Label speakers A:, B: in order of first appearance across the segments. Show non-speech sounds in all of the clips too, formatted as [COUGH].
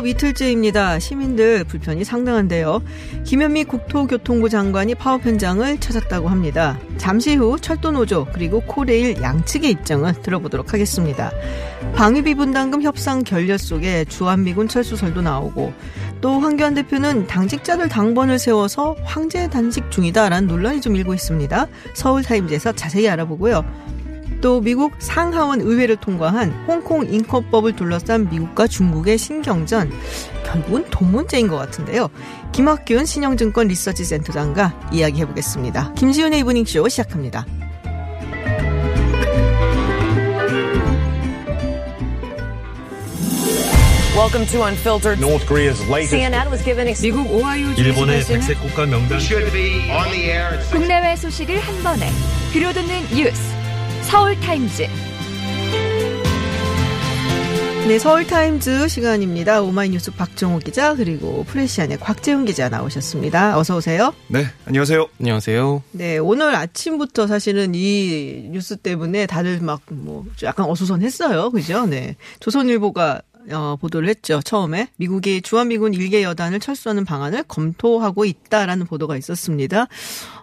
A: 파업 이틀째입니다. 시민들 불편이 상당한데요. 김현미 국토교통부 장관이 파업 현장을 찾았다고 합니다. 잠시 후 철도노조 그리고 코레일 양측의 입장을 들어보도록 하겠습니다. 방위비 분담금 협상 결렬 속에 주한미군 철수설도 나오고 또 황교안 대표는 당직자들 당번을 세워서 황제 단식 중이다라는 논란이 좀 일고 있습니다. 서울타임즈에서 자세히 알아보고요. 또 미국 상하원 의회를 통과한 홍콩 인권법을 둘러싼 미국과 중국의 신경전 결국은 돈 문제인 것 같은데요. 김학균 신영증권 리서치 센터장과 이야기해 보겠습니다. 김지윤의 이브닝 쇼 시작합니다.
B: Welcome to Unfiltered.
C: North Korea's latest
B: CNN was given ex-
A: 미국 오하이오
C: 일본의 백색 국가 명단
D: should be on the air at
E: 국내외 소식을 한 번에 들려듣는 뉴스 서울타임즈
A: 네, 서울타임즈 시간입니다. 오마이뉴스 박정호 기자 그리고 프레시안의 곽재훈 기자 나오셨습니다. 어서 오세요.
C: 네 안녕하세요
F: 안녕하세요.
A: 네, 오늘 아침부터 사실은 이 뉴스 때문에 다들 막 뭐 약간 어수선했어요. 그죠? 네. 조선일보가 어, 보도를 했죠. 처음에 미국이 주한미군 일개 여단을 철수하는 방안을 검토하고 있다라는 보도가 있었습니다.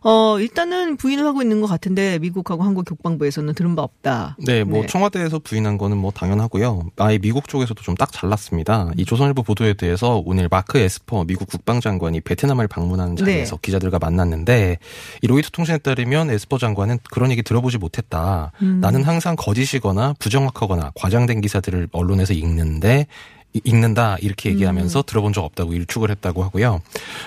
A: 어, 일단은 부인을 하고 있는 것 같은데 미국하고 한국 국방부에서는 들은 바 없다.
F: 네, 뭐
A: 네.
F: 청와대에서 부인한 거는 뭐 당연하고요. 아예 미국 쪽에서도 좀 딱 잘랐습니다. 이 조선일보 보도에 대해서 오늘 마크 에스퍼 미국 국방장관이 베트남을 방문하는 자리에서
A: 네.
F: 기자들과 만났는데 이 로이터 통신에 따르면 에스퍼 장관은 그런 얘기 들어보지 못했다.
A: 음.
F: 나는 항상 거짓이거나 부정확하거나 과장된 기사들을 언론에서 읽는데 이- 읽는다 이렇게 얘기하면서 들어본 적 없다고 일축을 했다고 하고요.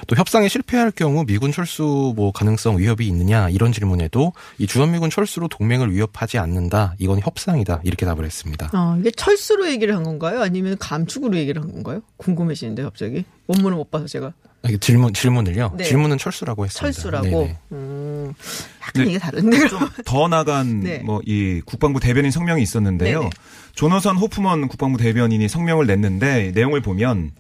F: 또 협상에 실패할 경우 미군 철수 뭐 가능성 위협이 있느냐 이런 질문에도 이 주한미군 철수로 동맹을 위협하지 않는다. 이건 협상이다 이렇게 답을 했습니다.
A: 어, 이게 철수로 얘기를 한 건가요? 아니면 감축으로 얘기를 한 건가요? 궁금해지는데 갑자기 원문을 못 봐서 제가
F: 아, 질문 질문을요.
A: 네.
F: 질문은 철수라고 했습니다.
A: 철수라고. 음, 약간
C: 네.
A: 이게 다른데.
C: 더 나간 [LAUGHS]
A: 네.
C: 뭐이 국방부 대변인 성명이 있었는데요
A: 네네.
C: 조너선 호프먼 국방부 대변인이 성명을 냈는데 내용을 보면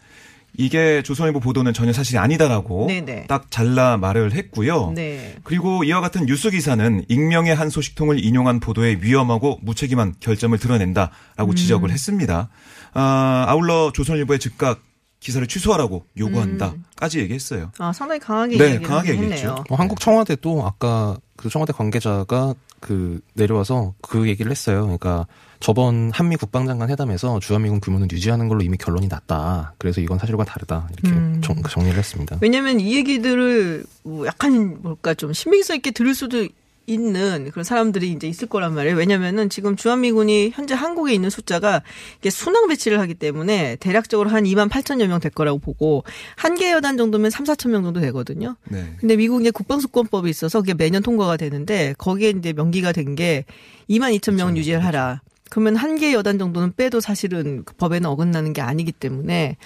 C: 이게 조선일보 보도는 전혀 사실이 아니다라고
A: 네네.
C: 딱 잘라 말을 했고요.
A: 네.
C: 그리고 이와 같은 뉴스 기사는 익명의 한 소식통을 인용한 보도에 위험하고 무책임한 결점을
A: 음.
C: 드러낸다라고 지적을 했습니다. 아, 아울러 조선일보에 즉각 기사를 취소하라고 요구한다까지 얘기했어요.
A: 아, 상당히 강하게
C: 네,
A: 얘기를
C: 강하게
A: 하긴
C: 얘기했죠.
A: 했네요.
F: 어, 한국 청와대 도 아까 그 청와대 관계자가 그 내려와서 그 얘기를 했어요. 그러니까 저번 한미 국방장관 회담에서 주한미군 규모는 유지하는 걸로 이미 결론이 났다. 그래서 이건 사실과 다르다. 이렇게
A: 음.
F: 정, 정리를 했습니다.
A: 왜냐면 이 얘기들을 뭐 약간 뭘까 좀 신빙성 있게 들을 수도 있는 그런 사람들이 이제 있을 거란 말이에요. 왜냐면은 지금 주한미군이 현재 한국에 있는 숫자가 이게 순항 배치를 하기 때문에 대략적으로 한 2만 8천여 명 될 거라고 보고 한 개 여단 정도면 3, 4천 명 정도 되거든요.
C: 네.
A: 근데 미국의 국방수권법이 있어서 그게 매년 통과가 되는데 거기에 이제 명기가 된 게 2만 2천 명은 유지를 하라. 그러면 한 개 여단 정도는 빼도 사실은 그 법에는 어긋나는 게 아니기 때문에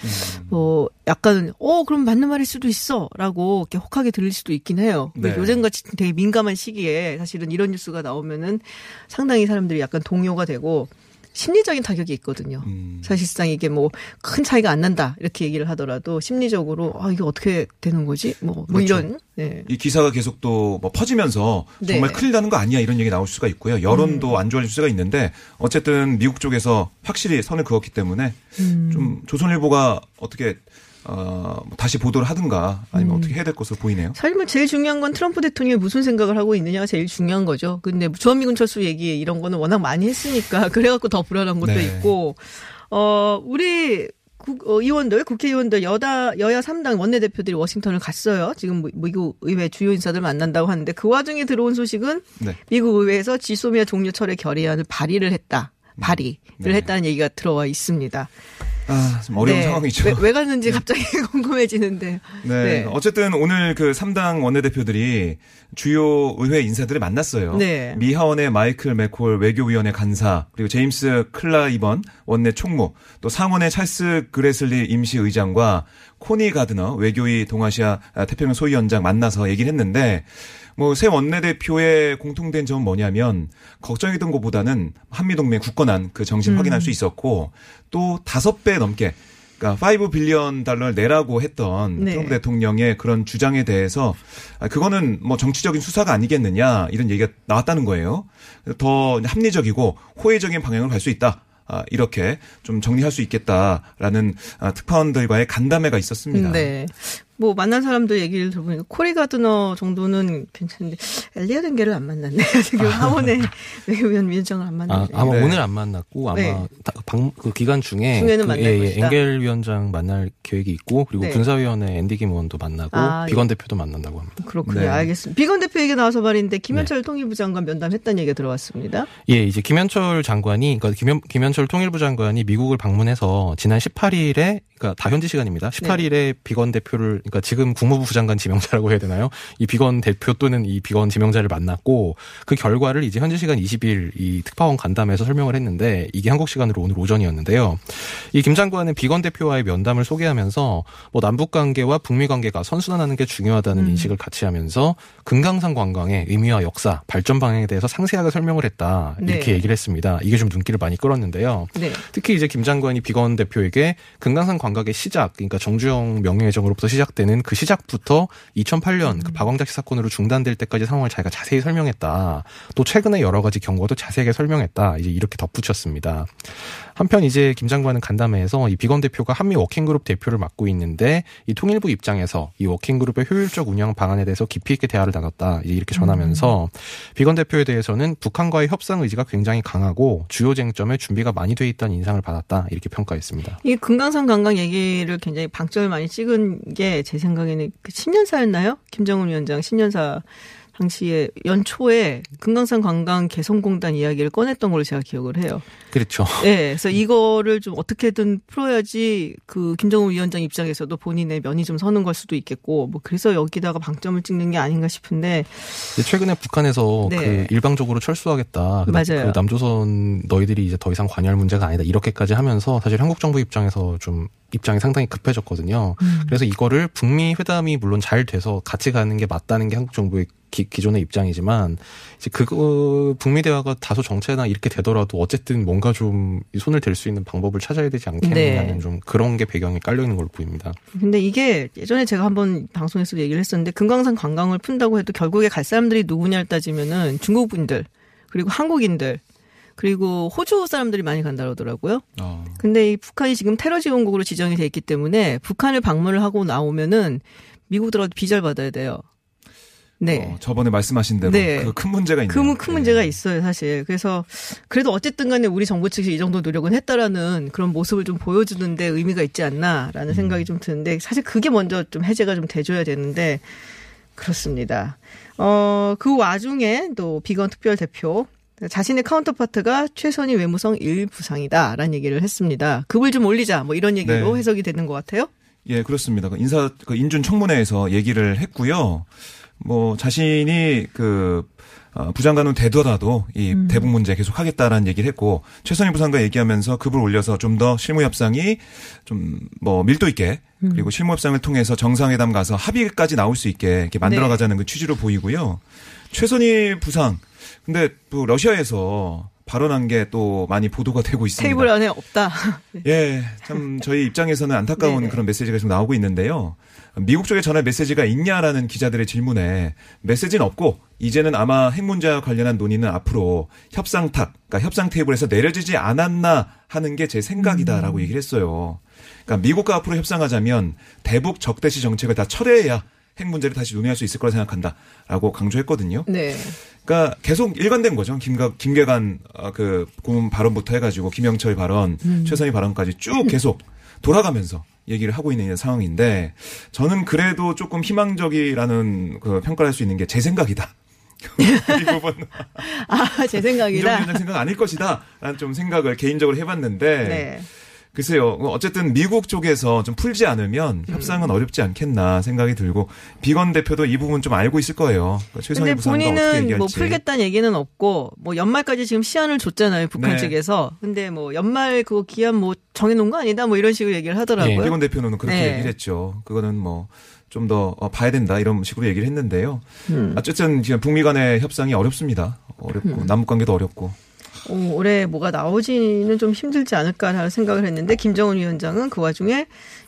A: 뭐 약간 어 그럼 맞는 말일 수도 있어라고 이렇게 혹하게 들릴 수도 있긴 해요.
C: 네.
A: 요즘같이 되게 민감한 시기에 사실은 이런 뉴스가 나오면은 상당히 사람들이 약간 동요가 되고 심리적인 타격이 있거든요.
C: 음.
A: 사실상 이게 뭐 큰 차이가 안 난다 이렇게 얘기를 하더라도 심리적으로 아 이게 어떻게 되는 거지 뭐, 뭐
C: 그렇죠.
A: 이런 네.
C: 이 기사가 계속 또 뭐 퍼지면서 정말
A: 네.
C: 큰일 나는 거 아니야 이런 얘기 나올 수가 있고요. 여론도 안 좋아질 수가 있는데 어쨌든 미국 쪽에서 확실히 선을 그었기 때문에
A: 음.
C: 좀 조선일보가 어떻게 어, 뭐 다시 보도를 하든가 아니면 어떻게 해야 될 것으로 보이네요.
A: 사실 뭐 제일 중요한 건 트럼프 대통령이 무슨 생각을 하고 있느냐가 제일 중요한 거죠. 근데 주한미군 철수 얘기 이런 거는 워낙 많이 했으니까 [LAUGHS] 그래갖고 더 불안한 것도
C: 네.
A: 있고 어 우리 국, 어, 의원들, 국회의원들, 여다, 여야 3당 원내대표들이 워싱턴을 갔어요. 지금 뭐- 미국 의회 주요 인사들 만난다고 하는데 그 와중에 들어온 소식은
C: 네.
A: 미국 의회에서 지소미아 종료 철회 결의안을 발의를 했다. 발의를
C: 네.
A: 했다는 얘기가 들어와 있습니다.
C: 아, 좀 어려운
A: 네.
C: 상황이죠.
A: 왜, 왜 갔는지 갑자기 [LAUGHS] 궁금해지는데.
C: 네.
A: 네.
C: 어쨌든 오늘 그 3당 원내대표들이 주요 의회 인사들을 만났어요.
A: 네.
C: 미 하원의 마이클 맥콜 외교위원회 간사, 그리고 제임스 클라이번 원내 총무, 또 상원의 찰스 그레슬리 임시의장과 코니 가드너 외교위 동아시아 태평양 소위원장 만나서 얘기를 했는데 뭐 새 원내대표의 공통된 점은 뭐냐면 걱정이던 것보다는 한미동맹 굳건한 그 정신 을 확인할 수 있었고 또 다섯 배 넘게 그러니까 5 빌리언 달러를 내라고 했던
A: 네.
C: 트럼프 대통령의 그런 주장에 대해서 아, 그거는 뭐 정치적인 수사가 아니겠느냐 이런 얘기가 나왔다는 거예요. 더 합리적이고 호혜적인 방향으로 갈 수 있다. 아, 이렇게 좀 정리할 수 있겠다라는 아, 특파원들과의 간담회가 있었습니다.
A: 네. 뭐 만난 사람들 얘기를 들어보니까 코리 가드너 정도는 괜찮은데 엘리아 덴게를 안 만났네요. [LAUGHS] 지금 하원의 외교위원 위원장을 안
F: 아,
A: 만났네요.
F: 아마
C: 네.
F: 오늘 안 만났고 아마
A: 네.
F: 다- 방, 그 기간 중에
A: 중에는
F: 그,
A: 만날
F: 예, 예. 엥겔 위원장 만날 계획이 있고 그리고
A: 네.
F: 군사위원회 앤디 김원도 만나고
A: 아,
F: 비건 대표도 만난다고 합니다.
A: 그렇군요.
C: 네.
A: 알겠습니다. 비건 대표 얘기 나와서 말인데 김현철 통일부 장관 면담했다는 얘기가 들어왔습니다.
F: 예, 이제 김현철 장관이 그러니까 김현, 김현철 통일부 장관이 미국을 방문해서 지난 18일에 그러니까 다 현지 시간입니다. 18일에 비건 대표를 그러니까 지금 국무부 부장관 지명자라고 해야 되나요? 이 비건 대표 또는 이 비건 지명자를 만났고 그 결과를 이제 현지 시간 20일 이 특파원 간담회에서 설명을 했는데 이게 한국 시간으로 오늘 오전이었는데요. 이 김 장관은 비건 대표와의 면담을 소개하면서 뭐 남북 관계와 북미 관계가 선순환하는 게 중요하다는 인식을 같이 하면서 금강산 관광의 의미와 역사, 발전 방향에 대해서 상세하게 설명을 했다. 이렇게
A: 네.
F: 얘기를 했습니다. 이게 좀 눈길을 많이 끌었는데요.
A: 네.
F: 특히 이제 김 장관이 비건 대표에게 금강산 관광의 시작, 그러니까 정주영 명예회장으로부터 시작 되는 그 시작부터 2008년 그 박광자 씨 사건으로 중단될 때까지 상황을 자기가 자세히 설명했다. 또 최근에 여러 가지 경고도 자세하게 설명했다. 이제 이렇게 덧붙였습니다. 한편 이제 김 장관은 간담회에서 이 비건 대표가 한미 워킹그룹 대표를 맡고 있는데 이 통일부 입장에서 이 워킹그룹의 효율적 운영 방안에 대해서 깊이 있게 대화를 나눴다. 이렇게 전하면서 비건 대표에 대해서는 북한과의 협상 의지가 굉장히 강하고 주요 쟁점에 준비가 많이 돼 있다는 인상을 받았다. 이렇게 평가했습니다.
A: 이 금강산 관광 얘기를 굉장히 방점을 많이 찍은 게제 생각에는 그 신년사였나요? 김정은 위원장 신년사 당시에 연초에 금강산 관광 개성공단 이야기를 꺼냈던 걸로 제가 기억을 해요.
F: 그렇죠.
A: 네, 그래서 이거를 좀 어떻게든 풀어야지 그 김정은 위원장 입장에서도 본인의 면이 좀 서는 걸 수도 있겠고 뭐 그래서 여기다가 방점을 찍는 게 아닌가 싶은데
F: 최근에 북한에서
A: 네.
F: 그 일방적으로 철수하겠다. 그
A: 맞아요.
F: 그 남조선 너희들이 이제 더 이상 관여할 문제가 아니다. 이렇게까지 하면서 사실 한국 정부 입장에서 좀 입장이 상당히 급해졌거든요.
A: 음.
F: 그래서 이거를 북미 회담이 물론 잘 돼서 같이 가는 게 맞다는 게 한국 정부의 기, 기존의 입장이지만 이제 그거 북미 대화가 다소 정체나 이렇게 되더라도 어쨌든 뭔가 좀이 손을 댈 수 있는 방법을 찾아야 되지 않겠느냐는
A: 네.
F: 좀 그런 게 배경에 깔려 있는 걸로 보입니다.
A: 근데 이게 예전에 제가 한번 방송에서 얘기를 했었는데 금강산 관광을 푼다고 해도 결국에 갈 사람들이 누구냐를 따지면은 중국 분들 그리고 한국인들 그리고 호주 사람들이 많이 간다 그러더라고요.
C: 어.
A: 근데 이 북한이 지금 테러 지원국으로 지정이 돼 있기 때문에 북한을 방문을 하고 나오면은 미국 들어가도 비자를 받아야 돼요. 네.
C: 어, 저번에 말씀하신 대로
A: 네.
C: 그큰 문제가 있네요.
A: 그 문- 큰 문제가
C: 네.
A: 있어요, 사실. 그래서 그래도 어쨌든 간에 우리 정부 측이 이 정도 노력은 했다라는 그런 모습을 좀 보여주는데 의미가 있지 않나라는 생각이 좀 드는데 사실 그게 먼저 좀 해제가 좀 돼줘야 되는데 그렇습니다. 어, 그 와중에 또 비건 특별 대표 자신의 카운터파트가 최선희 외무성 1부상이다 라는 얘기를 했습니다. 급을 좀 올리자 뭐 이런 얘기로
C: 네.
A: 해석이 되는 것 같아요.
C: 예, 그렇습니다. 그 인사 그 인준 청문회에서 얘기를 했고요. 뭐 자신이 그 어, 부장관은 되더라도 이
A: 음.
C: 대북 문제 계속 하겠다라는 얘기를 했고 최선희 부상과 얘기하면서 급을 올려서 좀 더 실무 협상이 좀 뭐 밀도 있게
A: 음.
C: 그리고 실무 협상을 통해서 정상회담 가서 합의까지 나올 수 있게 이렇게 만들어
A: 네.
C: 가자는 그 취지로 보이고요. 최선희 부상 근데 또 러시아에서 발언한 게 또 많이 보도가 되고 있습니다.
A: 테이블 안에 없다. [LAUGHS]
C: 예, 참 저희 입장에서는 안타까운
A: 네네.
C: 그런 메시지가 지금 나오고 있는데요. 미국 쪽에 전할 메시지가 있냐라는 기자들의 질문에 메시지는 없고 이제는 아마 핵 문제와 관련한 논의는 앞으로 협상탑, 그러니까 협상 테이블에서 내려지지 않았나 하는 게 제 생각이다라고 얘기를 했어요. 그러니까 미국과 앞으로 협상하자면 대북 적대시 정책을 다 철회해야 핵 문제를 다시 논의할 수 있을 거라 생각한다라고 강조했거든요.
A: 네.
C: 그러니까 계속 일관된 거죠. 김가, 김계관 어, 그 고문 발언부터 해가지고 김영철 발언, 최선희 발언까지 쭉 계속 돌아가면서 얘기를 하고 있는 상황인데 저는 그래도 조금 희망적이라는 그 평가를 할 수 있는 게 제 생각이다. [LAUGHS] 이 부분
A: 아, 제 생각이다.
C: 김정은 생각 아닐 것이다 라는 좀 생각을 개인적으로 해봤는데
A: 네.
C: 글쎄요. 어쨌든 미국 쪽에서 좀 풀지 않으면
A: 음.
C: 협상은 어렵지 않겠나 생각이 들고 비건 대표도 이 부분 좀 알고 있을 거예요. 그러니까
A: 본인은. 뭐 풀겠다는 얘기는 없고 뭐 연말까지 지금 시한을 줬잖아요 북한
C: 네.
A: 측에서. 근데 뭐 연말 그거 기한 뭐 정해놓은 거 아니다 뭐 이런 식으로 얘기를 하더라고요.
F: 예.
C: 비건 대표는 그렇게
A: 네.
C: 얘기를 했죠. 그거는 뭐 좀더 어, 봐야 된다 이런 식으로 얘기를 했는데요.
A: 음.
C: 어쨌든 지금 북미 간의 협상이 어렵습니다. 어렵고
A: 음.
C: 남북 관계도 어렵고.
A: 어, 올해 뭐가 나오지는 좀 힘들지 않을까라는 생각을 했는데 김정은 위원장은 그 와중에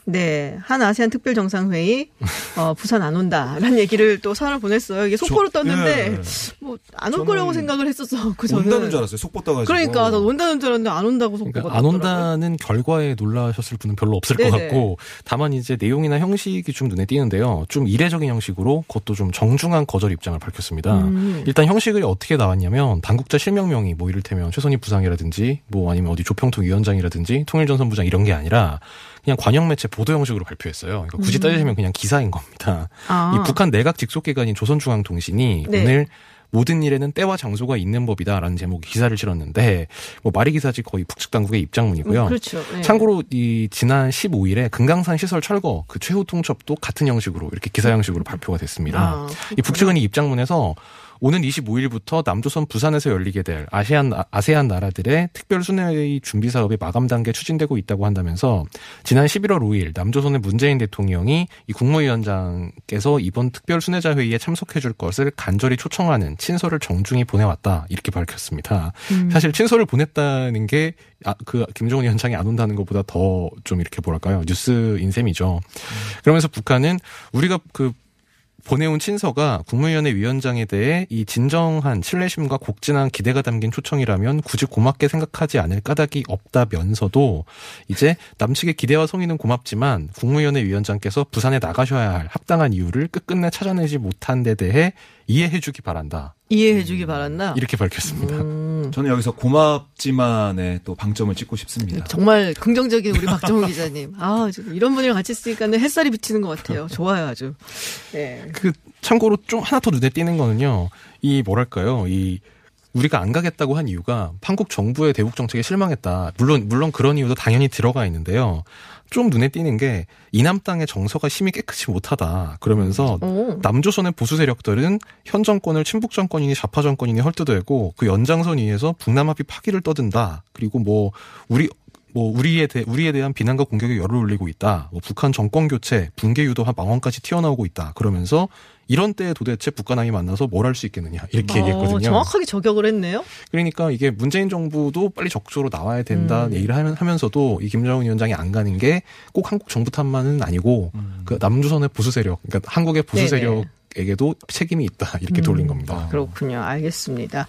A: 네, 한 아세안 특별 정상회의 어, 부산 안 온다라는 얘기를 또 사연을 보냈어요. 이게 속보로
C: 저-
A: 떴는데
C: 예.
A: 뭐안 올 거라고 생각을 했었어. 그 저는
C: 온다는 줄 알았어요. 속보 떠가지고.
A: 그러니까 나 온다는 줄 알았는데 안 온다고 속보가
F: 그러니까 안. 온다는 결과에 놀라셨을 분은 별로 없을 것
A: 네네.
F: 같고 다만 이제 내용이나 형식이 좀 눈에 띄는데요. 좀 이례적인 형식으로 그것도 좀 정중한 거절 입장을 밝혔습니다.
A: 음.
F: 일단 형식이 어떻게 나왔냐면 당국자 실명명이 뭐 이를테면 최선희 부상이라든지 뭐 아니면 어디 조평통 위원장이라든지 통일전선부장 이런 게 아니라 그냥 관영 매체 보도 형식으로 발표했어요. 그러니까 굳이 따지면 그냥 기사인 겁니다.
A: 음. 아.
F: 이 북한 내각 직속 기관인 조선중앙통신이
A: 네.
F: 오늘 모든 일에는 때와 장소가 있는 법이다라는 제목의 기사를 실었는데 뭐 말이 기사지 거의 북측 당국의 입장문이고요.
A: 음, 그렇죠. 네.
F: 참고로 이 지난 15일에 금강산 시설 철거 그 최후 통첩도 같은 형식으로 이렇게 기사 형식으로 발표가 됐습니다.
A: 아,
F: 이 북측은 이 입장문에서 오는 25일부터 남조선 부산에서 열리게 될 아시안 아세안 나라들의 특별 순회의 준비 사업이 마감 단계 추진되고 있다고 한다면서 지난 11월 5일 남조선의 문재인 대통령이 이 국무위원장께서 이번 특별 순회자 회의에 참석해 줄 것을 간절히 초청하는 친서를 정중히 보내왔다 이렇게 밝혔습니다.
A: 음.
F: 사실 친서를 보냈다는 게 아, 그 김정은 위원장이 안 온다는 것보다 더 좀 이렇게 뭐랄까요 뉴스 인 셈이죠. 그러면서 북한은 우리가 그 보내온 친서가 국무위원회 위원장에 대해 이 진정한 신뢰심과 곡진한 기대가 담긴 초청이라면 굳이 고맙게 생각하지 않을 까닭이 없다면서도 이제 남측의 기대와 성의는 고맙지만 국무위원회 위원장께서 부산에 나가셔야 할 합당한 이유를 끝끝내 찾아내지 못한 데 대해 이해해주기 바란다.
A: 이해해주기 바란다.
F: 이렇게 밝혔습니다.
A: 음,
C: 저는 여기서 고맙지만의 또 방점을 찍고 싶습니다.
A: 정말 긍정적인 우리 박정우 기자님. 아, 이런 분이랑 같이 있으니까는 햇살이 비치는 것 같아요. 좋아요, 아주. 네.
F: 그 참고로 좀 하나 더 눈에 띄는 거는요. 이 뭐랄까요? 이 우리가 안 가겠다고 한 이유가 한국 정부의 대북 정책에 실망했다. 물론 물론 그런 이유도 당연히 들어가 있는데요. 좀 눈에 띄는 게 이남 땅의 정서가 심히 깨끗이 못하다. 그러면서
A: 오.
F: 남조선의 보수 세력들은 현 정권을 친북 정권이니 좌파 정권이니 헐뜯어내고 그 연장선 위에서 북남 합의 파기를 떠든다. 그리고 뭐 우리 뭐 우리에 대 우리에 대한 비난과 공격에 열을 올리고 있다. 뭐 북한 정권 교체, 붕괴 유도한 망언까지 튀어나오고 있다. 그러면서 이런 때에 도대체 북한함이 만나서 뭘 할 수 있겠느냐 이렇게
A: 어,
F: 얘기했거든요.
A: 정확하게 저격을 했네요.
F: 그러니까 이게 문재인 정부도 빨리 적극적으로 나와야 된다
A: 음.
F: 얘기를 하면- 하면서도 이 김정은 위원장이 안 가는 게 꼭 한국 정부 탓만은 아니고 그 남조선의 보수 세력, 그러니까 한국의 보수
A: 네네.
F: 세력에게도 책임이 있다 이렇게
A: 음.
F: 돌린 겁니다.
A: 그렇군요. 알겠습니다.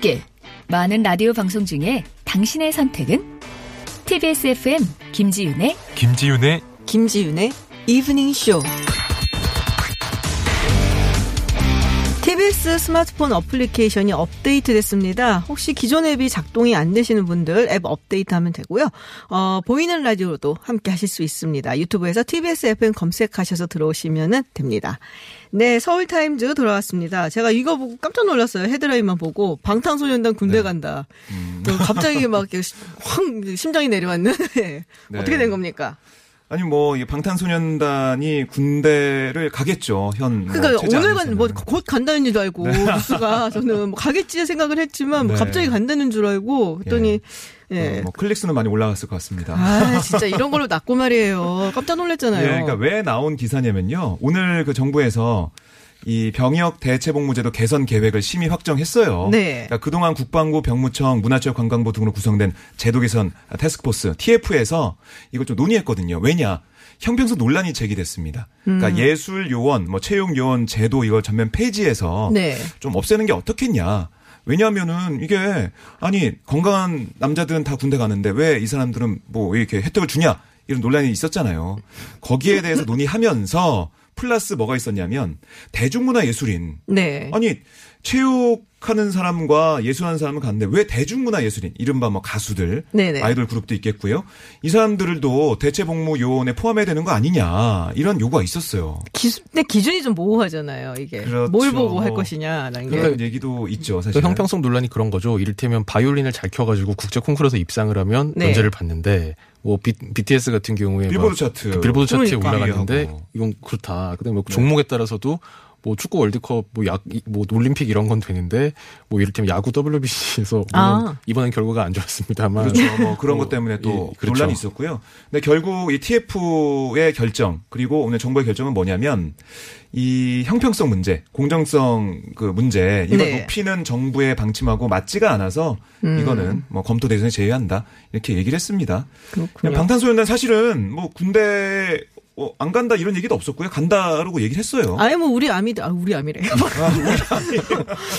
E: 퇴근길. 많은 라디오 방송 중에 당신의 선택은? TBS FM 김지윤의
G: 김지윤의
A: 김지윤의 이브닝 쇼. TBS 스마트폰 어플리케이션이 업데이트 됐습니다. 혹시 기존 앱이 작동이 안 되시는 분들 앱 업데이트하면 되고요. 어, 보이는 라디오로도 함께 하실 수 있습니다. 유튜브에서 TBS FM 검색하셔서 들어오시면 됩니다. 네, 서울타임즈 돌아왔습니다. 제가 이거 보고 깜짝 놀랐어요. 헤드라인만 보고 방탄소년단 군대 간다. 또 갑자기 막 이렇게 [LAUGHS] 확 심장이 내려왔는. [LAUGHS] 네.
C: 네.
A: 어떻게 된 겁니까?
C: 아니 뭐이 방탄소년단이 군대를 가겠죠. 현 뭐,
A: 그러니까
C: 체제
A: 오늘. 간 뭐 곧 간다는 줄 알고 뉴스가 [LAUGHS] 저는 뭐 가겠지 생각을 했지만 뭐
C: 네.
A: 갑자기 간다는 줄 알고 그랬더니 예.
C: 어, 뭐 클릭수는 많이 올라갔을 것 같습니다.
A: 아 진짜 이런 걸로 났고 말이에요. 깜짝 놀랐잖아요.
C: 예, 그러니까 왜 나온 기사냐면요. 오늘 그 정부에서 이 병역 대체복무제도 개선 계획을 심의 확정했어요.
A: 네.
C: 그러니까 그동안 국방부, 병무청, 문화체육관광부 등으로 구성된 제도 개선 태스크포스 TF에서 이걸 좀 논의했거든요. 왜냐? 형평성 논란이 제기됐습니다. 그러니까
A: 음.
C: 예술 요원, 뭐 채용 요원 제도 이걸 전면 폐지해서
A: 네.
C: 좀 없애는 게 어떻겠냐. 왜냐하면은 이게 아니 건강한 남자들은 다 군대 가는데 왜 이 사람들은 뭐 이렇게 혜택을 주냐 이런 논란이 있었잖아요. 거기에 대해서 논의하면서 플러스 뭐가 있었냐면 대중문화 예술인
A: 네.
C: 아니 체육하는 사람과 예술하는 사람은 가는데 왜 대중문화 예술인 이른바 뭐 가수들
A: 네네.
C: 아이돌 그룹도 있겠고요. 이 사람들도 대체복무 요원에 포함해야 되는 거 아니냐 이런 요구가 있었어요.
A: 기준, 근데 기준이 좀 모호하잖아요. 이게
C: 그렇죠.
A: 뭘 보고 할 것이냐라는 게.
C: 그런 얘기도 있죠.
F: 그
C: 사실.
F: 형평성 논란이 그런 거죠. 이를테면 바이올린을 잘 켜가지고 국제 콩쿠르에서 입상을 하면
A: 네.
F: 면제를 받는데 뭐 비, BTS 같은 경우에
C: 빌보드
F: 막
C: 차트.
F: 그 빌보드 차트에
A: 그러니까.
F: 올라갔는데. 이건 그렇다. 그다음에 뭐 종목에 따라서도 뭐 축구 월드컵 뭐야뭐 올림픽 이런 건 되는데 뭐 이를테면 야구 WBC에서
A: 아.
F: 이번엔 결과가 안 좋았습니다만
C: 그렇죠. 뭐 그런
F: 뭐,
C: 것 때문에 또
F: 예, 그렇죠.
C: 논란이 있었고요. 근데 결국 이 TF의 결정 그리고 오늘 정부의 결정은 뭐냐면 이 형평성 문제, 공정성 그 문제 이걸
A: 네.
C: 높이는 정부의 방침하고 맞지가 않아서
A: 음.
C: 이거는 뭐 검토 대상에 제외한다 이렇게 얘기를 했습니다.
A: 그렇군요.
C: 그냥 방탄소년단 사실은 뭐 군대 어, 안 간다 이런 얘기도 없었고요. 간다라고 얘기를 했어요.
A: 아예 뭐 우리 아미들 아 우리 아미래. [LAUGHS]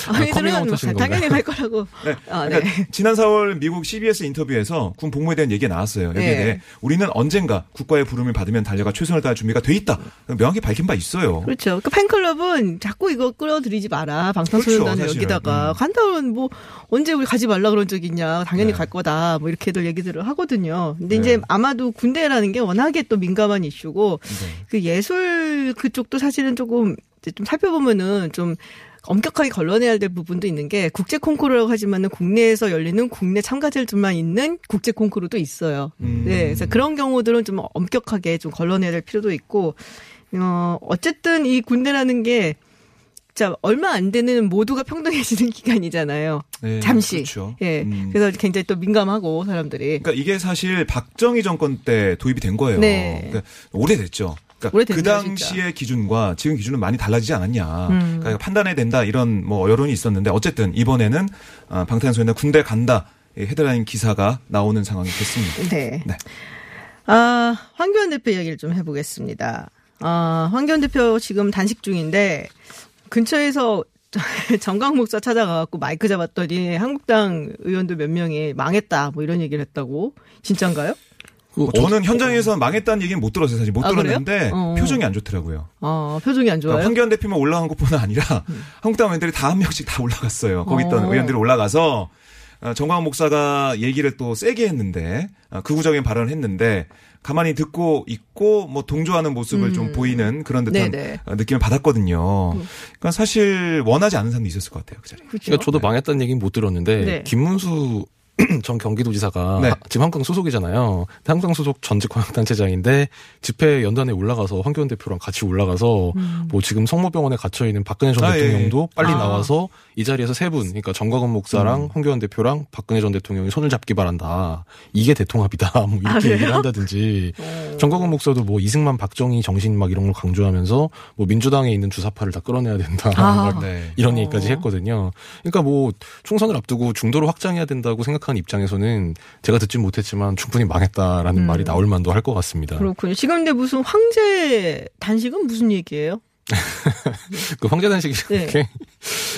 A: 아미들은
F: 커밍아웃
A: 뭐 당연히 갈 거라고.
C: 네.
A: 아,
C: 그러니까
A: 네.
C: 지난 4월 미국 CBS 인터뷰에서 군 복무에 대한 얘기가 나왔어요. 여기에
A: 네.
C: 대해 우리는 언젠가 국가의 부름을 받으면 달려가 최선을 다할 준비가 돼 있다. 명확히 밝힌 바 있어요.
A: 그렇죠. 그 팬클럽은 자꾸 이거 끌어들이지 마라. 방탄소년단을
C: 그렇죠.
A: 여기다가
C: 음.
A: 간다면 뭐 언제 우리 가지 말라 그런 적 있냐. 당연히
C: 네.
A: 갈 거다. 뭐 이렇게들 얘기들을 하거든요. 근데
C: 네.
A: 이제 아마도 군대라는 게 워낙에 또 민감한 이슈고
C: 네.
A: 그 예술 그쪽도 사실은 조금 이제 좀 살펴보면은 좀 엄격하게 걸러내야 될 부분도 있는 게 국제 콩쿠르라고 하지만은 국내에서 열리는 국내 참가자들만 있는 국제 콩쿠르도 있어요.
C: 음.
A: 네, 그래서 그런 경우들은 좀 엄격하게 좀 걸러내야 될 필요도 있고, 어, 어쨌든 이 군대라는 게, 자, 얼마 안 되는 모두가 평등해지는 [LAUGHS] 기간이잖아요.
C: 네,
A: 잠시.
C: 그렇죠.
A: 예.
C: 음.
A: 그래서 굉장히 또 민감하고, 사람들이.
C: 그러니까 이게 사실 박정희 정권 때 도입이 된 거예요.
A: 네.
C: 그러니까 오래됐죠. 그러니까 그 당시의 기준과 지금 기준은 많이 달라지지 않았냐.
A: 음.
C: 그러니까 판단해야 된다 이런 뭐 여론이 있었는데 어쨌든 이번에는 아, 방탄소년단 군대 간다 이 헤드라인 기사가 나오는 상황이 됐습니다.
A: 네.
C: 네.
A: 아, 황교안 대표 이야기를 좀 해보겠습니다. 아, 황교안 대표 지금 단식 중인데, 근처에서 [LAUGHS] 정강 목사 찾아가갖고 마이크 잡았더니 한국당 의원들 몇 명이 망했다, 뭐 이런 얘기를 했다고. 진짠가요?
F: 그
C: 뭐 저는 현장에서 망했다는 얘기는 못 들었어요. 사실 못
A: 아?
C: 들었는데
A: 어.
C: 표정이 안 좋더라고요.
A: 아, 표정이 안 좋아요?
C: 그러니까 황교안 대표만 올라간 것뿐만 아니라 한국당 의원들이 다 한 명씩 다 올라갔어요. 거기 있던
A: 어.
C: 의원들이 올라가서 어, 정광훈 목사가 얘기를 또 세게 했는데 어, 극우적인 발언을 했는데 가만히 듣고 있고 뭐 동조하는 모습을 좀 보이는 그런 듯한
A: 음. 네네.
C: 어, 느낌을 받았거든요. 그러니까 사실 원하지 않은 사람도 있었을 것 같아요. 그 자리에.
A: 그렇죠.
F: 그러니까 저도 망했다는 얘기는 못 들었는데
A: 네.
F: 김문수 [CLEARS THROAT] 전 경기도지사가
C: 네.
F: 지금 한국당 소속이잖아요. 한국당 소속 전직 광역단체장인데 집회 연단에 올라가서 황교안 대표랑 같이 올라가서 뭐 지금 성모병원에 갇혀 있는 박근혜 전
C: 아, 예,
F: 대통령도 빨리
A: 아.
F: 나와서 이 자리에서 세 분, 그러니까 정광훈 목사랑 황교안 대표랑 박근혜 전 대통령이 손을 잡기 바란다. 이게 대통합이다. [LAUGHS] 뭐 이렇게
A: 아?
F: 얘기를 한다든지 정광훈 목사도 뭐 이승만, 박정희 정신 막 이런 걸 강조하면서 뭐 민주당에 있는 주사파를 다 끌어내야 된다.
A: 아.
F: 막 [LAUGHS]
C: 네.
F: 이런 얘기까지 했거든요. 그러니까 뭐 총선을 앞두고 중도로 확장해야 된다고 생각하는 입장에서는 제가 듣진 못했지만 충분히 망했다라는 말이 나올 만도 할 것 같습니다.
A: 그렇군요. 지금 근데 무슨 황제 단식은 무슨 얘기예요? [LAUGHS]
F: 그 황제 단식이
A: 네.
F: 이렇게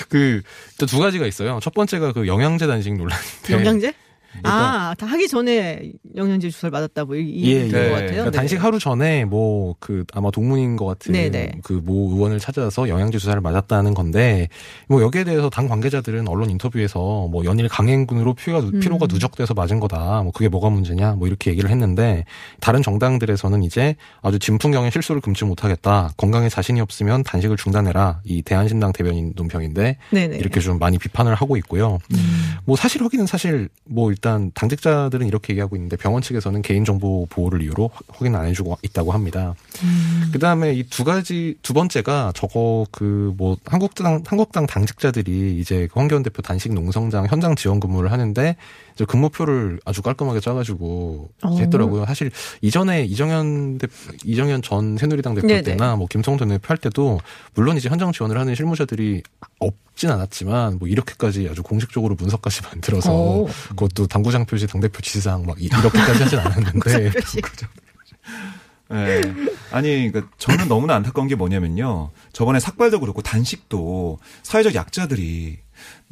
F: 그 일단 두 가지가 있어요. 첫 번째가 그 영양제 단식 논란인데
A: 영양제?
F: 일단-
A: 아, 다 하기 전에 영양제 주사를 맞았다, 뭐, 이, 이
F: 예, 예.
A: 것 같아요.
F: 그러니까
A: 네.
F: 단식 하루 전에 뭐 그 아마 동문인 것 같은
A: 네네.
F: 그모 의원을 찾아서 영양제 주사를 맞았다는 건데 뭐 여기에 대해서 당 관계자들은 언론 인터뷰에서 뭐 연일 강행군으로 피가
A: 음.
F: 피로가 누적돼서 맞은 거다. 뭐 그게 뭐가 문제냐 뭐 이렇게 얘기를 했는데 다른 정당들에서는 이제 아주 진풍경의 실수를 금치 못하겠다. 건강에 자신이 없으면 단식을 중단해라. 이 대한신당 대변인 논평인데
A: 네네.
F: 이렇게 좀 많이 비판을 하고 있고요.
A: 음.
F: 뭐 사실 확인은 사실 뭐 일단 당직자들은 이렇게 얘기하고 있는데 병원 측에서는 개인정보 보호를 이유로 확- 확인 안 해주고 있다고 합니다.
A: 음.
F: 그 다음에 이 두 가지 두 번째가 저거 그 뭐 한국당 한국당 당직자들이 이제 그 황교안 대표 단식 농성장 현장 지원 근무를 하는데 이제 근무표를 아주 깔끔하게 짜가지고
A: 어.
F: 했더라고요. 사실 이전에 이정현 대 이정현 전 새누리당 대표
A: 네네.
F: 때나 뭐 김성돈 대표 할 때도 물론 이제 현장 지원을 하는 실무자들이 없진 않았지만 뭐 이렇게까지 아주 공식적으로 문서까지 [LAUGHS] 만들어서
A: 오.
F: 그것도 당구장 표시 당대표 지시상 막 이- 이렇게까지 하진 않았는데. [LAUGHS] [LAUGHS]
C: 예. 아니, 그러니까 저는 너무나 안타까운 게 뭐냐면요. 저번에 삭발도 그렇고 단식도 사회적 약자들이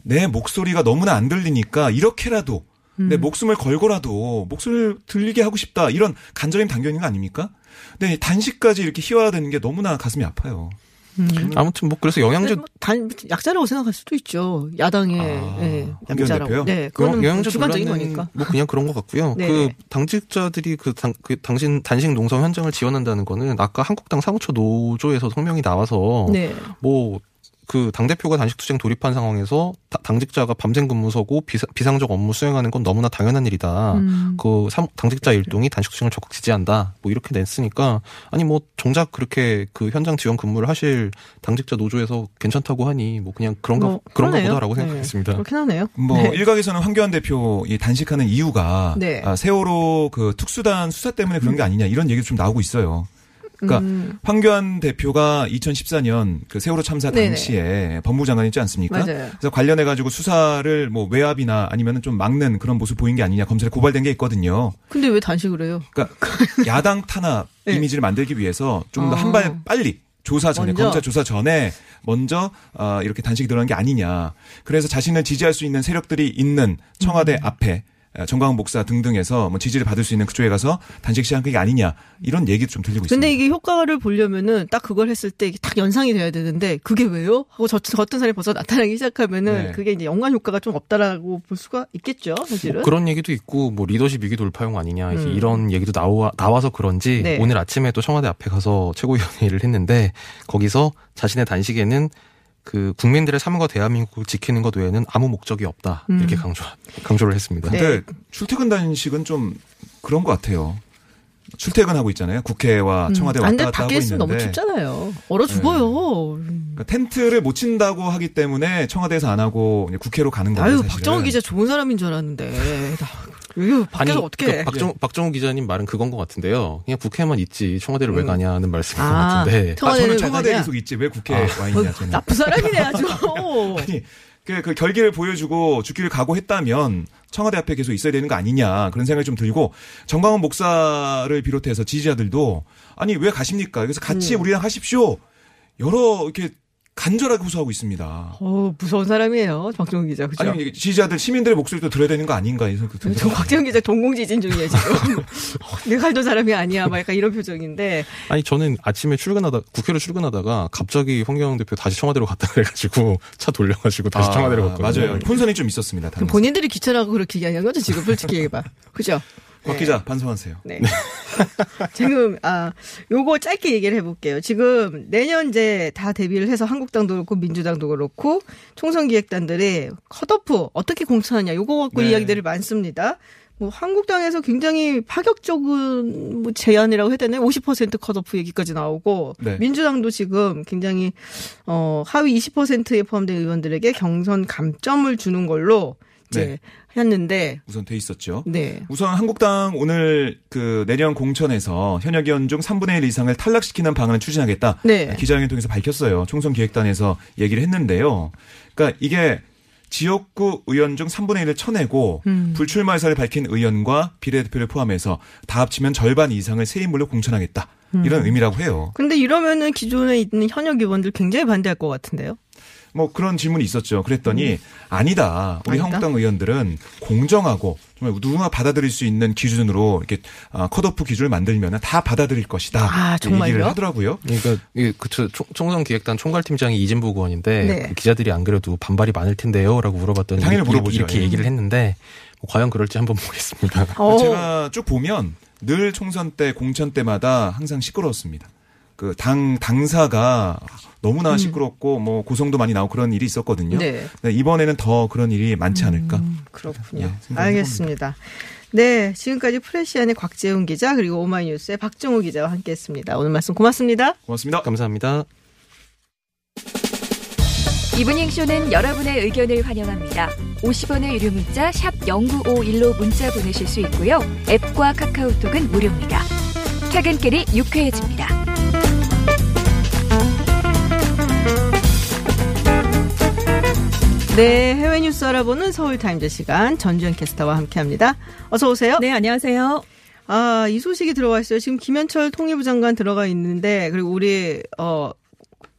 C: 내 목소리가 너무나 안 들리니까 이렇게라도 내 목숨을 걸고라도 목소리를 들리게 하고 싶다. 이런 간절함이 담겨 있는 거 아닙니까? 근데 단식까지 이렇게 희화화되는 게 너무나 가슴이 아파요.
F: 아무튼 뭐 그래서 영양제
A: 뭐 단, 약자라고 생각할 수도 있죠. 야당의
C: 아,
A: 예,
C: 황교안
A: 약자라고. 네, 그거는 뭐
F: 영양제
A: 주관적인 거니까.
F: 뭐 그냥 그런 것 같고요.
A: 네네.
F: 그 당직자들이 그, 당, 그 당신 단식 농성 현장을 지원한다는 거는 아까 한국당 사무처 노조에서 성명이 나와서
A: 네.
F: 뭐 그 당대표가 단식 투쟁 돌입한 상황에서 다- 당직자가 밤샘 근무서고 비사, 비상 적 업무 수행하는 건 너무나 당연한 일이다.
A: 음.
F: 그 삼- 당직자 일동이 단식 투쟁을 적극 지지한다. 뭐 이렇게 냈으니까 아니 뭐 정작 그렇게 그 현장 지원 근무를 하실 당직자 노조에서 괜찮다고 하니 뭐 그냥 그런가
A: 뭐,
F: 그런가. 보다라고
A: 네,
F: 생각했습니다.
A: 그렇긴 하네요.
C: 뭐
A: 네.
C: 일각에서는 황교안 대표 이 단식하는 이유가
A: 네.
C: 아, 세월호 그 특수단 수사 때문에 그런 게 아니냐 이런 얘기도 좀 나오고 있어요. 그러니까
A: 음.
C: 황교안 대표가 2014년 그 세월호 참사
A: 네네.
C: 당시에 법무장관이지 않습니까?
A: 맞아요.
C: 그래서 관련해 가지고 수사를 뭐 외압이나 아니면은 좀 막는 그런 모습 보인 게 아니냐 검찰에 고발된 게 있거든요.
A: 근데 왜 단식을 해요?
C: 그러니까 [LAUGHS] 야당 탄압
A: 네.
C: 이미지를 만들기 위해서 좀더
A: 아.
C: 한발 빨리 조사 전에
A: 먼저?
C: 검찰 조사 전에 먼저 어, 이렇게 단식이 들어간 게 아니냐. 그래서 자신을 지지할 수 있는 세력들이 있는 청와대
A: 음.
C: 앞에 어, 정광훈 목사 등등에서 뭐 지지를 받을 수 있는 그쪽에 가서 단식 시작한 게 아니냐 이런 얘기도 좀 들리고 있습니다.
A: 근데 이게 효과를 보려면은 딱 그걸 했을 때 이게 딱 연상이 돼야 되는데 그게 왜요? 하고 저, 어떤 사람이 벌써 나타나기 시작하면은
C: 네.
A: 그게 이제 연관 효과가 좀 없다라고 볼 수가 있겠죠, 사실은.
F: 뭐 그런 얘기도 있고 뭐 리더십 위기 돌파용 아니냐 이제
A: 음.
F: 이런 얘기도 나와 나와서 그런지
A: 네.
F: 오늘 아침에 또 청와대 앞에 가서 최고위원회의를 했는데 거기서 자신의 단식에는 그 국민들의 삶과 대한민국을 지키는 것 외에는 아무 목적이 없다 이렇게 강조 강조를 했습니다.
A: 음. 네.
C: 근데 출퇴근 단식은 좀 그런 것 같아요. 출퇴근하고 있잖아요. 국회와 청와대
A: 안
C: 왔다
A: 돼,
C: 갔다
A: 밖에
C: 하고
A: 있으면
C: 있는데
A: 너무 춥잖아요. 얼어 죽어요.
C: 그러니까 텐트를 못 친다고 하기 때문에 청와대에서 안 하고 국회로 가는 거예요.
A: 아유. 박정우 기자 좋은 사람인 줄 알았는데. 나, 이거 밖에서 어떻게 해?
F: 그 박정, 박정우 기자님 말은 그건 것 같은데요. 그냥 국회만 있지 청와대를 왜
A: 음.
F: 가냐는 말씀인 것
A: 아,
F: 같은데.
C: 아,
A: 청와대는
C: 저는
A: 왜
C: 청와대에
A: 가냐?
C: 계속 있지 왜 국회에
F: 아.
C: 와 있냐 저는.
A: 나쁜 사람이네, 아주. [LAUGHS]
C: 아니 그, 그 결기를 보여주고 죽기를 각오했다면 청와대 앞에 계속 있어야 되는 거 아니냐 그런 생각이 좀 들고 정광훈 목사를 비롯해서 지지자들도 아니 왜 가십니까? 그래서 같이
A: 음.
C: 우리랑 하십시오. 여러 이렇게 간절하게 호소하고 있습니다.
A: 어, 무서운 사람이에요, 박정우 기자. 그죠?
C: 아니 지지자들 시민들의 목소리도 들어야 되는 거 아닌가 이 생각도
A: 저
C: 듭니다.
A: 박정우 기자 동공지진 중이에요, 지금. 어, [LAUGHS] 내가 알던 사람이 아니야. 막 약간 이런 표정인데.
F: 아니 저는 아침에 출근하다 국회로 출근하다가 갑자기 홍경영 대표 다시 청와대로 갔다 그래가지고 [LAUGHS] 차 돌려가지고 다시 청와대로 갔거든요.
C: 맞아요. 혼선이 좀 있었습니다.
A: 본인들이 귀찮아고 그렇게 얘기하는 거죠, 지금 솔직히 얘기해봐. 그죠?
C: 곽 기자 반성하세요.
A: 네. [LAUGHS] 지금 아 요거 짧게 얘기를 해볼게요. 지금 내년 이제 다 데뷔를 해서 한국당도 그렇고 민주당도 그렇고 총선 기획단들이 컷오프 어떻게 공천하냐 요거 갖고
C: 네.
A: 이야기들이 많습니다. 뭐 한국당에서 굉장히 파격적인 뭐 제안이라고 해야 되나요? 50% 컷오프 얘기까지 나오고
C: 네.
A: 민주당도 지금 굉장히 어 하위 20%에 포함된 의원들에게 경선 감점을 주는 걸로 이제
C: 네.
A: 했는데
C: 우선 돼 있었죠.
A: 네.
C: 우선 한국당 오늘 그 내년 공천에서 현역 의원 중 3분의 1 이상을 탈락시키는 방안을 추진하겠다.
A: 네.
C: 기자회견 통해서 밝혔어요. 총선 기획단에서 얘기를 했는데요. 그러니까 이게 지역구 의원 중 3분의 1을 쳐내고
A: 음.
C: 불출마 의사를 밝힌 의원과 비례대표를 포함해서 다 합치면 절반 이상을 새 인물로 공천하겠다.
A: 음.
C: 이런 의미라고 해요.
A: 근데 이러면은 기존에 있는 현역 의원들 굉장히 반대할 것 같은데요.
C: 뭐 그런 질문이 있었죠. 그랬더니 아니다. 우리
A: 음. 아니다?
C: 한국당 의원들은 공정하고 정말 누구나 받아들일 수 있는 기준으로 이렇게 아, 컷오프 기준을 만들면 다 받아들일 것이다.
A: 아, 정말요?
C: 얘기를 하더라고요.
F: 그러니까 그쵸 총- 총선 기획단 총괄팀장이 이진복 의원인데
A: 네.
F: 그 기자들이 안 그래도 반발이 많을 텐데요라고 물어봤더니
C: 당연히
F: 이렇게,
C: 물어보죠.
F: 이렇게
C: 예.
F: 얘기를 했는데 뭐 과연 그럴지 한번 보겠습니다.
A: 어.
C: 제가 쭉 보면 늘 총선 때 공천 때마다 항상 시끄러웠습니다. 그 당 당사가 너무나 시끄럽고 뭐 고성도 많이 나오고 그런 일이 있었거든요.
A: 음. 네.
C: 근데 이번에는 더 그런 일이 많지 않을까.
A: 음, 그렇군요.
C: 예, 생각해
A: 알겠습니다. 네, 지금까지 프레시안의 곽재훈 기자 그리고 오마이뉴스의 박정호 기자와 함께했습니다. 오늘 말씀 고맙습니다.
C: 고맙습니다.
F: 감사합니다.
E: 이브닝 쇼는 여러분의 의견을 환영합니다. 50원의 유료 문자 샵 0951로 문자 보내실 수 있고요. 앱과 카카오톡은 무료입니다. 퇴근길이 유쾌해집니다.
A: 네, 해외 뉴스 알아보는 서울 타임즈 시간 전주현 캐스터와 함께합니다. 어서 오세요.
H: 네, 안녕하세요.
A: 아, 이 소식이 들어와 있어요. 지금 김현철 통일부 장관 들어가 있는데 그리고 우리 어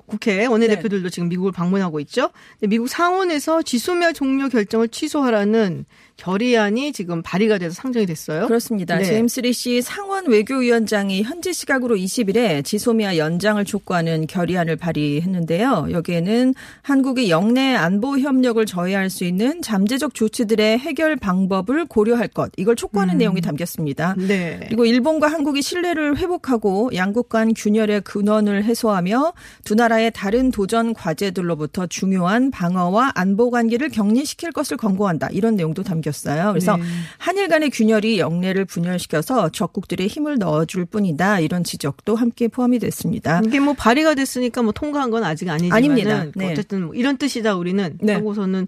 A: 국회 원내대표들도 지금 미국을 방문하고 있죠. 미국 상원에서 지소멸 종료 결정을 취소하라는 결의안이 지금 발의가 돼서 상정이 됐어요.
H: 그렇습니다.
A: 네.
H: 제임스 리시 상원 외교위원장이 현지 시각으로 20일에 지소미아 연장을 촉구하는 결의안을 발의했는데요. 여기에는 한국이 영내 안보 협력을 저해할 수 있는 잠재적 조치들의 해결 방법을 고려할 것 이걸 촉구하는 내용이 담겼습니다.
A: 네.
H: 그리고 일본과 한국이 신뢰를 회복하고 양국 간 균열의 근원을 해소하며 두 나라 나라의 다른 도전 과제들로부터 중요한 방어와 안보 관계를 격리시킬 것을 권고한다. 이런 내용도 담겼 어요. 그래서
A: 네.
H: 한일 간의 균열이 영내를 분열시켜서 적국들의 힘을 넣어줄 뿐이다. 이런 지적도 함께 포함이 됐습니다.
A: 이게 뭐 발의가 됐으니까 뭐 통과한 건 아직 아니지만
H: 아닙니다. 네.
A: 어쨌든 뭐 이런 뜻이다 우리는
H: 네.
A: 하고서는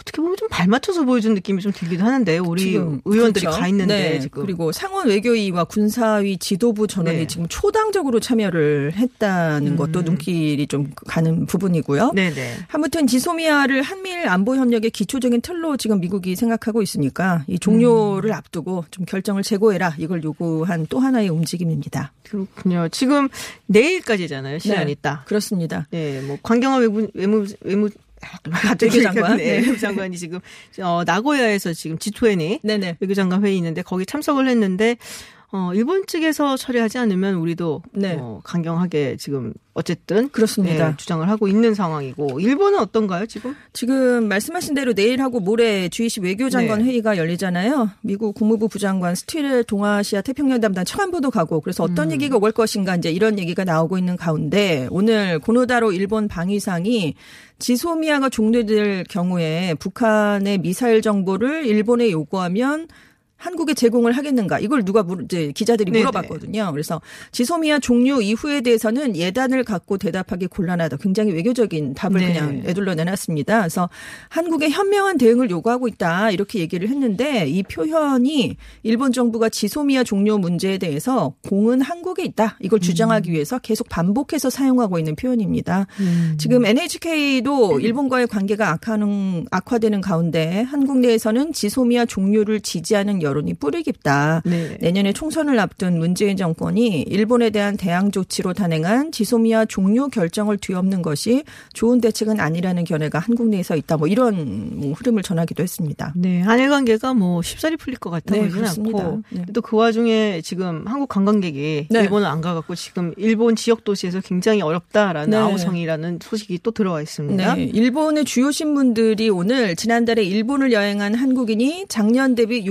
A: 어떻게 보면 좀 발맞춰서 보여준 느낌이 좀 들기도 하는데 우리 의원들이
H: 그렇죠.
A: 가 있는데
H: 네.
A: 지금
H: 그리고 상원 외교위와 군사위 지도부 전원이
A: 네.
H: 지금 초당적으로 참여를 했다는 것도 눈길이 좀 가는 부분이고요.
A: 음. 네네.
H: 아무튼 지소미아를 한미일 안보 협력의 기초적인 틀로 지금 미국이 생각하고 있으니까 이 종료를 앞두고 좀 결정을 재고해라 이걸 요구한 또 하나의 움직임입니다.
A: 그렇군요. 지금 내일까지잖아요. 시간이
H: 네.
A: 있다.
H: 그렇습니다.
A: 네, 뭐 강경화 외무 외무 외무 갑자기
H: 외교장관.
A: 네,
H: 네. [LAUGHS]
A: 외교 장관이 지금 어 나고야에서 지금 G20이
H: 네네.
A: 외교 장관 회의 있는데 거기 참석을 했는데 어 일본 측에서 처리하지 않으면 우리도
H: 네.
A: 어, 강경하게 지금 어쨌든
H: 그렇습니다.
A: 네, 주장을 하고 있는 상황이고 일본은 어떤가요 지금?
H: 지금 말씀하신 대로 내일하고 모레 G20 외교장관
A: 네.
H: 회의가 열리잖아요. 미국 국무부 부장관 스틸 동아시아 태평양 담당 차관보도 가고 그래서 어떤
A: 음.
H: 얘기가 올 것인가 이제 이런 얘기가 나오고 있는 가운데 오늘 고노 다로 일본 방위상이 지소미아가 종료될 경우에 북한의 미사일 정보를 일본에 요구하면 한국에 제공을 하겠는가 이걸 누가 물, 이제 기자들이
A: 네네.
H: 물어봤거든요. 그래서 지소미아 종료 이후에 대해서는 예단을 갖고 대답하기 곤란하다. 굉장히 외교적인 답을
A: 네.
H: 그냥 애둘러 내놨습니다. 그래서 한국의 현명한 대응을 요구하고 있다 이렇게 얘기를 했는데 이 표현이 일본 정부가 지소미아 종료 문제에 대해서 공은 한국에 있다 이걸
A: 음.
H: 주장하기 위해서 계속 반복해서 사용하고 있는 표현입니다.
A: 음.
H: 지금 NHK도 일본과의 관계가 악화는 악화되는 가운데 한국 내에서는 지소미아 종료를 지지하는 여 론이 뿌리 깊다.
A: 네.
H: 내년에 총선을 앞둔 문재인 정권이 일본에 대한 대항 조치로 단행한 지소미아 종료 결정을 뒤엎는 것이 좋은 대책은 아니라는 견해가 한국 내에서 있다. 뭐 이런 뭐 흐름을 전하기도 했습니다.
A: 네, 한일 관계가 뭐 쉽사리 풀릴 것 같아
H: 네,
A: 보이진. 않고
H: 네.
A: 또그 와중에 지금 한국 관광객이
H: 네.
A: 일본을 안 가갖고 지금 일본 지역 도시에서 굉장히 어렵다라는
H: 네.
A: 아우성이라는 소식이 또 들어와 있습니다.
H: 네, 일본의 주요 신문들이 오늘 지난달에 일본을 여행한 한국인이 작년 대비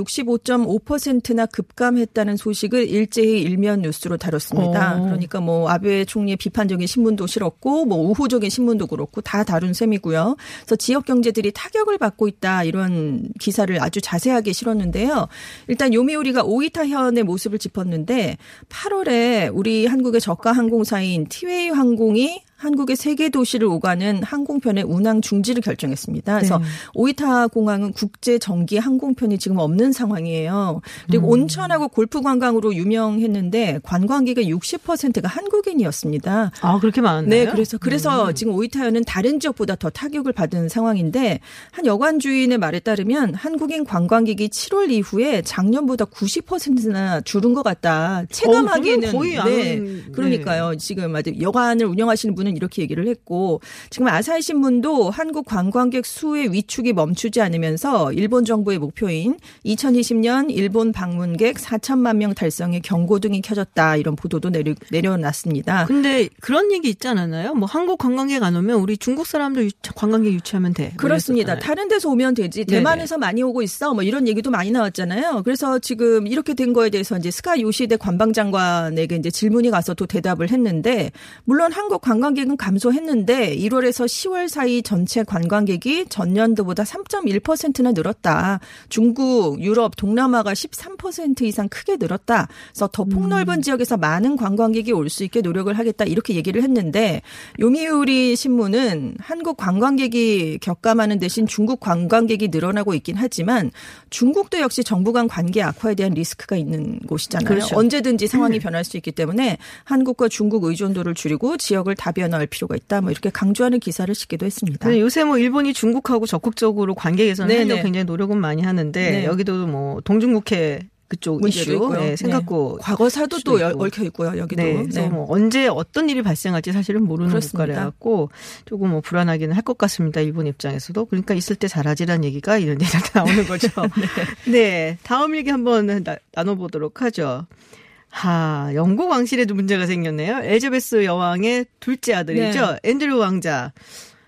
H: 65.5%나 급감했다는 소식을 일제히 일면 뉴스로 다뤘습니다.
A: 오.
H: 그러니까 뭐 아베 총리의 비판적인 신문도 실었고 뭐 우호적인 신문도 그렇고 다 다룬 셈이고요. 그래서 지역 경제들이 타격을 받고 있다 이런 기사를 아주 자세하게 실었는데요. 일단 요미우리가 오이타 현의 모습을 짚었는데 8월에 우리 한국의 저가 항공사인 티웨이 항공이 한국의 세계 도시를 오가는 항공편의 운항 중지를 결정했습니다. 그래서
A: 네.
H: 오이타 공항은 국제 정기 항공편이 지금 없는 상황이에요. 그리고
A: 음.
H: 온천하고 골프 관광으로 유명했는데 관광객의 60%가 한국인이었습니다.
A: 아 그렇게 많나요?
H: 네, 그래서 그래서 지금 오이타현은 다른 지역보다 더 타격을 받은 상황인데 한 여관 주인의 말에 따르면 한국인 관광객이 7월 이후에 작년보다 90%나 줄은 것 같다. 체감하기에는
A: 어, 거의 안
H: 네,
A: 오는-
H: 그러니까요. 지금 아주 여관을 운영하시는 분은 이렇게 얘기를 했고 지금 아사히 신문도 한국 관광객 수의 위축이 멈추지 않으면서 일본 정부의 목표인 2020년 일본 방문객 4천만 명 달성의 경고등이 켜졌다 이런 보도도 내려, 내려놨습니다.
A: 근데 그런 얘기 있지 않았나요? 뭐 한국 관광객 안 오면 우리 중국 사람들 유- 관광객 유치하면 돼. 뭐
H: 그렇습니다. 다른 데서 오면 되지. 대만에서 많이 오고 있어. 뭐 이런 얘기도 많이 나왔잖아요. 그래서 지금 이렇게 된 거에 대해서 이제 스카 요시대 관방장관에게 이제 질문이 가서 또 대답을 했는데 물론 한국 관광객 은 감소했는데 1월에서 10월 사이 전체 관광객이 전년도보다 3.1%나 늘었다. 중국, 유럽, 동남아가 13% 이상 크게 늘었다. 그래서 더 폭넓은 지역에서 많은 관광객이 올 수 있게 노력을 하겠다. 이렇게 얘기를 했는데 요미우리 신문은 한국 관광객이 격감하는 대신 중국 관광객이 늘어나고 있긴 하지만 중국도 역시 정부 간 관계 악화에 대한 리스크가 있는 곳이잖아요.
A: 그렇죠.
H: 언제든지 상황이 변할 수 있기 때문에 한국과 중국 의존도를 줄이고 지역을 다변 화할 필요가 있다. 뭐 이렇게 강조하는 기사를 싣기도 했습니다.
A: 근데 요새 뭐 일본이 중국하고 적극적으로 관계 개선을. 하려고 굉장히 노력은 많이 하는데
H: 네.
A: 여기도 뭐 동중국해 그쪽 이슈. 네, 생각고
H: 네. 과거사도 또 열-
A: 있고.
H: 얽혀 있고요. 여기도.
A: 네, 그래서 뭐 언제 어떤 일이 발생할지 사실은 모르는
H: 그렇습니다.
A: 국가라 갖고 조금 뭐 불안하기는 할 것 같습니다. 일본 입장에서도 그러니까 있을 때 잘하지라는 얘기가 이런 [LAUGHS] 데서 나오는 거죠. [LAUGHS] 네. 다음 얘기 한번 나, 나눠보도록 하죠. 하, 영국 왕실에도 문제가 생겼네요. 엘자베스 여왕의 둘째 아들이죠.
H: 네.
A: 앤드류 왕자.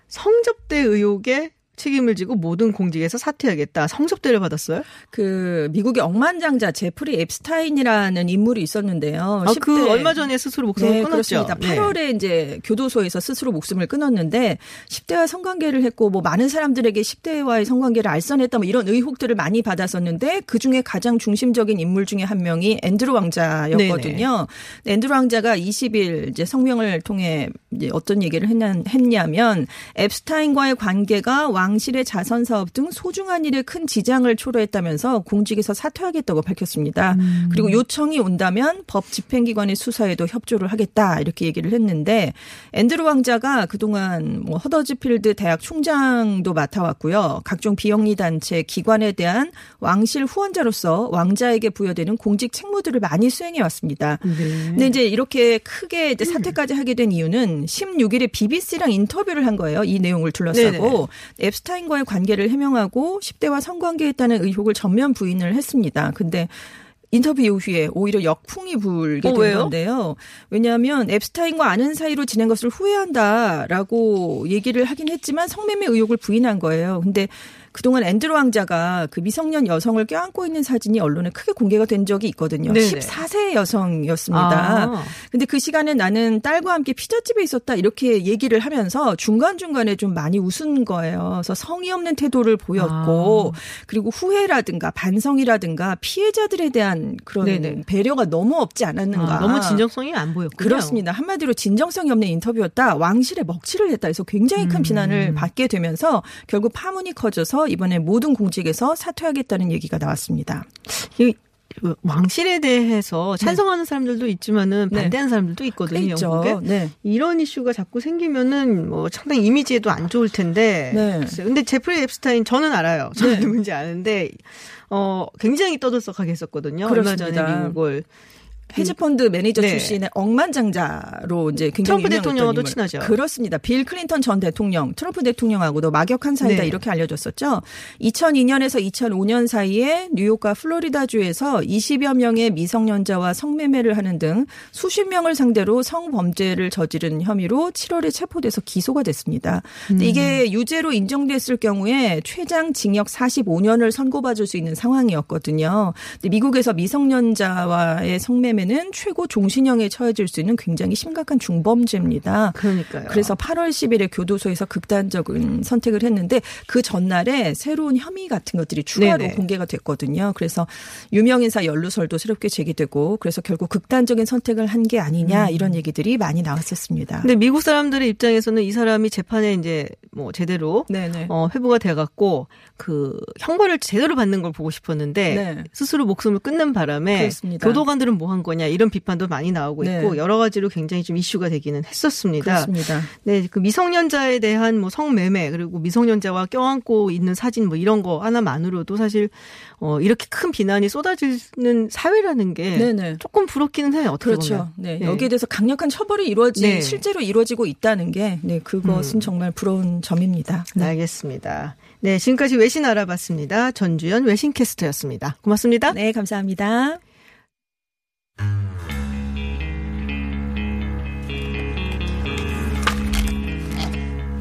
A: 성접대 의혹에 책임을 지고 모든 공직에서 사퇴하겠다. 성접대를 받았어요?
H: 그 미국의 억만장자 제프리 앱스타인이라는 인물이 있었는데요.
A: 아, 그
H: 10대
A: 얼마 전에 스스로 목숨을
H: 네,
A: 끊었죠.
H: 그렇습니다.
A: 네.
H: 8월에 이제 교도소에서 스스로 목숨을 끊었는데 10대와 성관계를 했고 뭐 많은 사람들에게 10대와의 성관계를 알선했다 뭐 이런 의혹들을 많이 받았었는데 그 중에 가장 중심적인 인물 중에 한 명이 앤드루 왕자였거든요. 앤드루 왕자가 20일 이제 성명을 통해 이제 어떤 얘기를 했냐, 했냐면 엡스타인과의 관계가 왕실의 자선 사업 등 소중한 일에 큰 지장을 초래했다면서 공직에서 사퇴하겠다고 밝혔습니다. 그리고 요청이 온다면 법 집행기관의 수사에도 협조를 하겠다 이렇게 얘기를 했는데 앤드루 왕자가 그동안 뭐 허더즈필드 대학 총장도 맡아왔고요. 각종 비영리 단체 기관에 대한 왕실 후원자로서 왕자에게 부여되는 공직 책무들을 많이 수행해 왔습니다. 근데 이제 이렇게 크게 이제 사퇴까지 하게 된 이유는 16일에 BBC랑 인터뷰를 한 거예요. 이 내용을 둘러싸고 앱 스타인과의 관계를 해명하고 10대와 성관계했다는 의혹을 전면 부인을 했습니다. 근데 인터뷰 이후에 오히려 역풍이 불게
A: 어,
H: 된
A: 왜요?
H: 건데요. 왜냐하면 앱스타인과 아는 사이로 지낸 것을 후회한다라고 얘기를 하긴 했지만 성매매 의혹을 부인한 거예요. 근데 그동안 앤드루 왕자가 그 미성년 여성을 껴안고 있는 사진이 언론에 크게 공개가 된 적이 있거든요.
A: 네네.
H: 14세 여성이었습니다.
A: 아.
H: 근데 그 시간에 나는 딸과 함께 피자집에 있었다 이렇게 얘기를 하면서 중간중간에 좀 많이 웃은 거예요. 그래서 성의 없는 태도를 보였고
A: 아.
H: 그리고 후회라든가 반성이라든가 피해자들에 대한 그런
A: 네네.
H: 배려가 너무 없지 않았는가.
A: 아, 너무 진정성이 안 보였군요.
H: 그렇습니다. 한마디로 진정성이 없는 인터뷰였다. 왕실에 먹칠을 했다. 해서 굉장히 큰
A: 음.
H: 비난을 받게 되면서 결국 파문이 커져서 이번에 모든 공직에서 사퇴하겠다는 얘기가 나왔습니다.
A: 이 왕실에 대해서 찬성하는 사람들도 있지만은
H: 네.
A: 반대하는 사람들도 있거든요.
H: 꽤 있죠.
A: 영국에.
H: 네.
A: 이런 이슈가 자꾸 생기면은 뭐 상당히 이미지에도 안 좋을 텐데.
H: 네.
A: 글쎄요. 근데 제프리 앱스타인 저는 알아요. 저는
H: 네.
A: 누군지 아는데 어 굉장히 떠들썩하게 했었거든요. 얼마 전에
H: 그렇습니다.
A: 미국의
H: 헤지펀드 매니저
A: 네.
H: 출신의 억만장자로 이제 굉장히
A: 트럼프
H: 인물.
A: 친하죠.
H: 그렇습니다. 빌 클린턴 전 대통령, 트럼프 대통령하고도 막역한 사이다
A: 네.
H: 이렇게 알려졌었죠. 2002년에서 2005년 사이에 뉴욕과 플로리다주에서 20여 명의 미성년자와 성매매를 하는 등 수십 명을 상대로 성범죄를 저지른 혐의로 7월에 체포돼서 기소가 됐습니다. 근데 이게 유죄로 인정됐을 경우에 최장 징역 45년을 선고받을 수 있는 상황이었거든요. 미국에서 미성년자와의 성매매 는 최고 종신형에 처해질 수 있는 굉장히 심각한 중범죄입니다.
A: 그러니까요.
H: 그래서 8월 10일에 교도소에서 극단적인 선택을 했는데 그 전날에 새로운 혐의 같은 것들이 추가로
A: 네네.
H: 공개가 됐거든요. 그래서 유명인사 연루설도 새롭게 제기되고 그래서 결국 극단적인 선택을 한 게 아니냐 이런 얘기들이 많이 나왔었습니다.
A: 근데 미국 사람들의 입장에서는 이 사람이 재판에 이제 뭐 제대로
H: 네네.
A: 어, 회부가 돼갖고 그 형벌을 제대로 받는 걸 보고 싶었는데
H: 네.
A: 스스로 목숨을 끊는 바람에
H: 그렇습니다.
A: 교도관들은 뭐 한 거냐 이런 비판도 많이 나오고
H: 네.
A: 있고 여러 가지로 굉장히 좀 이슈가 되기는 했었습니다.
H: 그렇습니다.
A: 네, 그 미성년자에 대한 뭐 성매매 그리고 미성년자와 껴안고 있는 사진 뭐 이런 거 하나만으로도 사실 어 이렇게 큰 비난이 쏟아지는 사회라는 게
H: 네네.
A: 조금 부럽기는 해요. 어떻게
H: 그렇죠.
A: 보면.
H: 네.
A: 네.
H: 여기에 대해서 강력한 처벌이 이루어지
A: 네.
H: 실제로 이루어지고 있다는 게 네, 그것은 정말 부러운 점입니다. 네.
A: 알겠습니다. 네, 지금까지 외신 알아봤습니다. 전주현 외신캐스터였습니다. 고맙습니다.
H: 네, 감사합니다.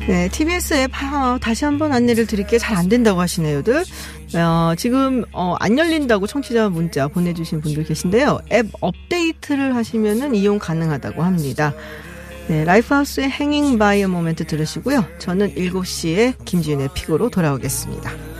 A: 네, TBS 앱 아, 다시 한번 안내를 드릴게요. 잘 안 된다고 하시네요들. 어, 지금 어, 안 열린다고 청취자 문자 보내주신 분들 계신데요. 앱 업데이트를 하시면은 이용 가능하다고 합니다. 네, 라이프하우스의 Hanging by a Moment 들으시고요. 저는 7시에 김지윤의 pick으로 돌아오겠습니다.